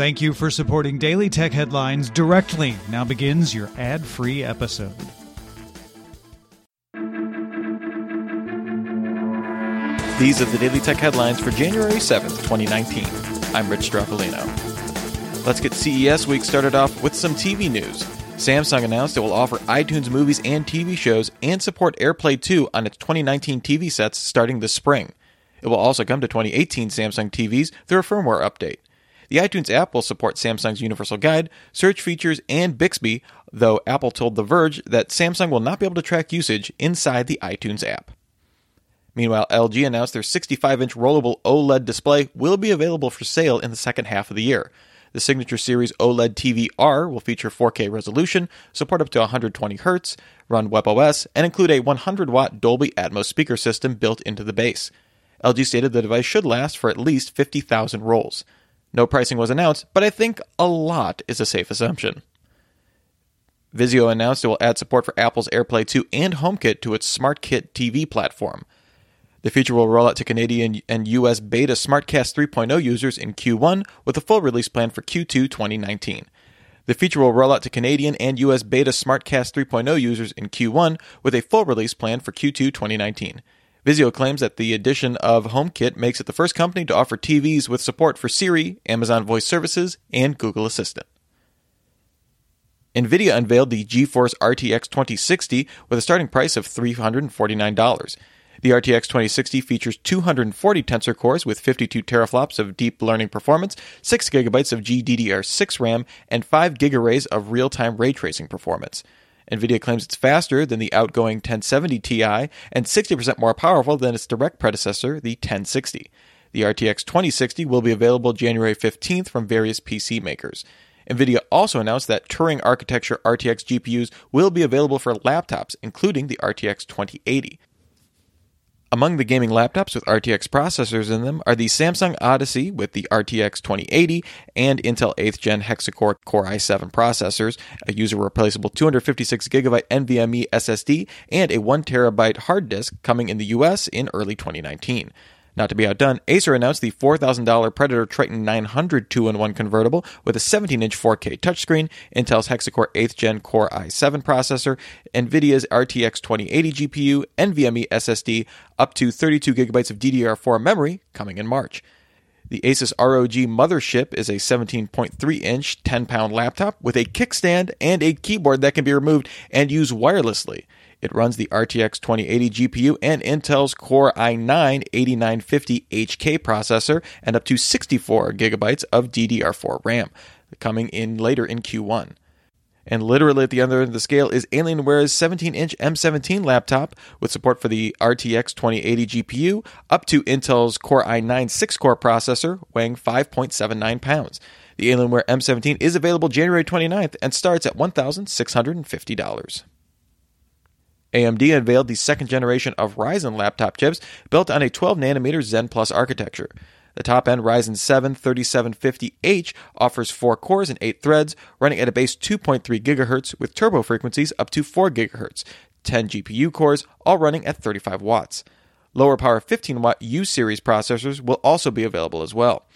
Thank you for supporting Daily Tech Headlines directly. Now begins your ad free episode. These are the Daily Tech Headlines for January 7th, 2019. I'm Rich Stroffolino. Let's get CES week started off with some TV news. Samsung announced it will offer iTunes movies and TV shows and support AirPlay 2 on its 2019 TV sets starting this spring. It will also come to 2018 Samsung TVs through a firmware update. The iTunes app will support Samsung's Universal Guide, search features, and Bixby, though Apple told The Verge that Samsung will not be able to track usage inside the iTunes app. Meanwhile, LG announced their 65 inch rollable OLED display will be available for sale in the second half of the year. The Signature Series OLED TV R will feature 4K resolution, support up to 120 Hz, run WebOS, and include a 100 watt Dolby Atmos speaker system built into the base. LG stated the device should last for at least 50,000 rolls. No pricing was announced, but I think a lot is a safe assumption. Vizio announced it will add support for Apple's AirPlay 2 and HomeKit to its SmartCast TV platform. The feature will roll out to Canadian and US beta SmartCast 3.0 users in Q1 with a full release plan for Q2 2019. The feature will roll out to Canadian and US beta SmartCast 3.0 users in Q1 with a full release plan for Q2 2019. Vizio claims that the addition of HomeKit makes it the first company to offer TVs with support for Siri, Amazon Voice Services, and Google Assistant. NVIDIA unveiled the GeForce RTX 2060 with a starting price of $349. The RTX 2060 features 240 tensor cores with 52 teraflops of deep learning performance, 6 GB of GDDR6 RAM, and 5 gigaray of real time ray tracing performance. NVIDIA claims it's faster than the outgoing 1070 Ti and 60% more powerful than its direct predecessor, the 1060. The RTX 2060 will be available January 15th from various PC makers. NVIDIA also announced that Turing architecture RTX GPUs will be available for laptops, including the RTX 2080. Among the gaming laptops with RTX processors in them are the Samsung Odyssey with the RTX 2080 and Intel 8th Gen Hexa-Core Core i7 processors, a user replaceable 256GB NVMe SSD, and a 1TB hard disk coming in the US in early 2019. Not to be outdone, Acer announced the $4,000 Predator Triton 900 2-in-1 convertible with a 17-inch 4K touchscreen, Intel's Hexa-Core 8th Gen Core i7 processor, NVIDIA's RTX 2080 GPU, NVMe SSD, up to 32GB of DDR4 memory coming in March. The Asus ROG Mothership is a 17.3 inch, 10 pound laptop with a kickstand and a keyboard that can be removed and used wirelessly. It runs the RTX 2080 GPU and Intel's Core i9 8950 HK processor and up to 64 gigabytes of DDR4 RAM, coming in later in Q1. And literally at the other end of the scale is Alienware's 17 inch M17 laptop with support for the RTX 2080 GPU up to Intel's Core i9 6 core processor weighing 5.79 pounds. The Alienware M17 is available January 29th and starts at $1,650. AMD unveiled the second generation of Ryzen laptop chips built on a 12 nanometer Zen Plus architecture. The top end Ryzen 7 3750H offers 4 cores and 8 threads, running at a base 2.3 GHz with turbo frequencies up to 4 GHz, 10 GPU cores, all running at 35 watts. Lower power 15 watt U series processors will also be available as well.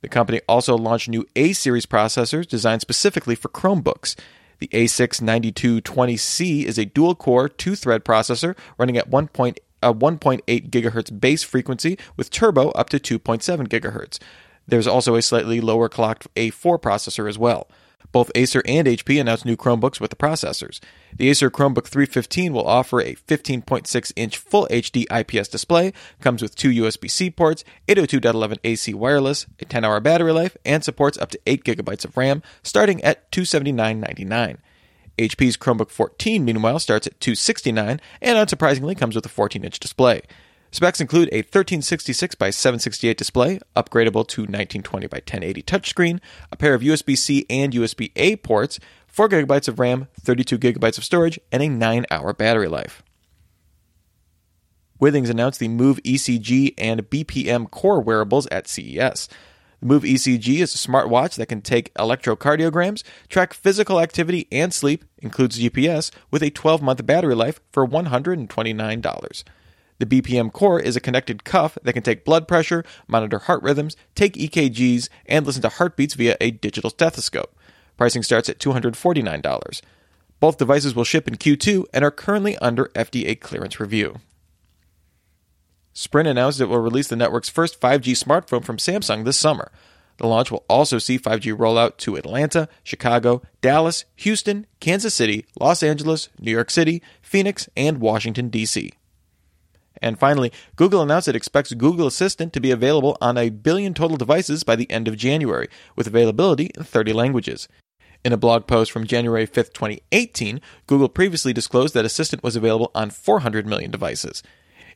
The company also launched new A series processors designed specifically for Chromebooks. The A6 9220C is a dual core, two thread processor running at 1.8 a 1.8 gigahertz base frequency with turbo up to 2.7 gigahertz. There's also a slightly lower clocked A4 processor as well. Both Acer and HP announced new Chromebooks with the processors. The Acer Chromebook 315 will offer a 15.6 inch Full HD IPS display, comes with two USB C ports, 802.11 AC wireless, a 10 hour battery life, and supports up to 8 gigabytes of RAM, starting at $279.99. HP's Chromebook 14, meanwhile, starts at 269 and unsurprisingly comes with a 14 inch display. Specs include a 1366 by 768 display, upgradable to 1920 by 1080 touchscreen, a pair of USB C and USB A ports, 4 GB of RAM, 32 GB of storage, and a 9 hour battery life. Withings announced the Move ECG and BPM core wearables at CES. The Move ECG is a smartwatch that can take electrocardiograms, track physical activity and sleep, includes GPS, with a 12 month battery life for $129. The BPM Core is a connected cuff that can take blood pressure, monitor heart rhythms, take EKGs, and listen to heartbeats via a digital stethoscope. Pricing starts at $249. Both devices will ship in Q2 and are currently under FDA clearance review. Sprint announced it will release the network's first 5G smartphone from Samsung this summer. The launch will also see 5G rollout to Atlanta, Chicago, Dallas, Houston, Kansas City, Los Angeles, New York City, Phoenix, and Washington, D.C. And finally, Google announced it expects Google Assistant to be available on a billion total devices by the end of January, with availability in 30 languages. In a blog post from January 5, 2018, Google previously disclosed that Assistant was available on 400 million devices.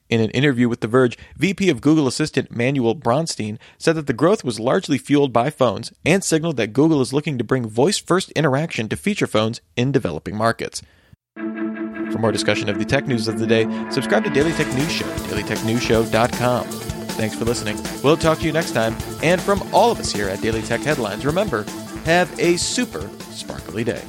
In an interview with The Verge, VP of Google Assistant Manuel Bronstein said that the growth was largely fueled by phones and signaled that Google is looking to bring voice first interaction to feature phones in developing markets. For more discussion of the tech news of the day, subscribe to Daily Tech News Show, dailytechnewsshow.com. Thanks for listening. We'll talk to you next time. And from all of us here at Daily Tech Headlines, remember, have a super sparkly day.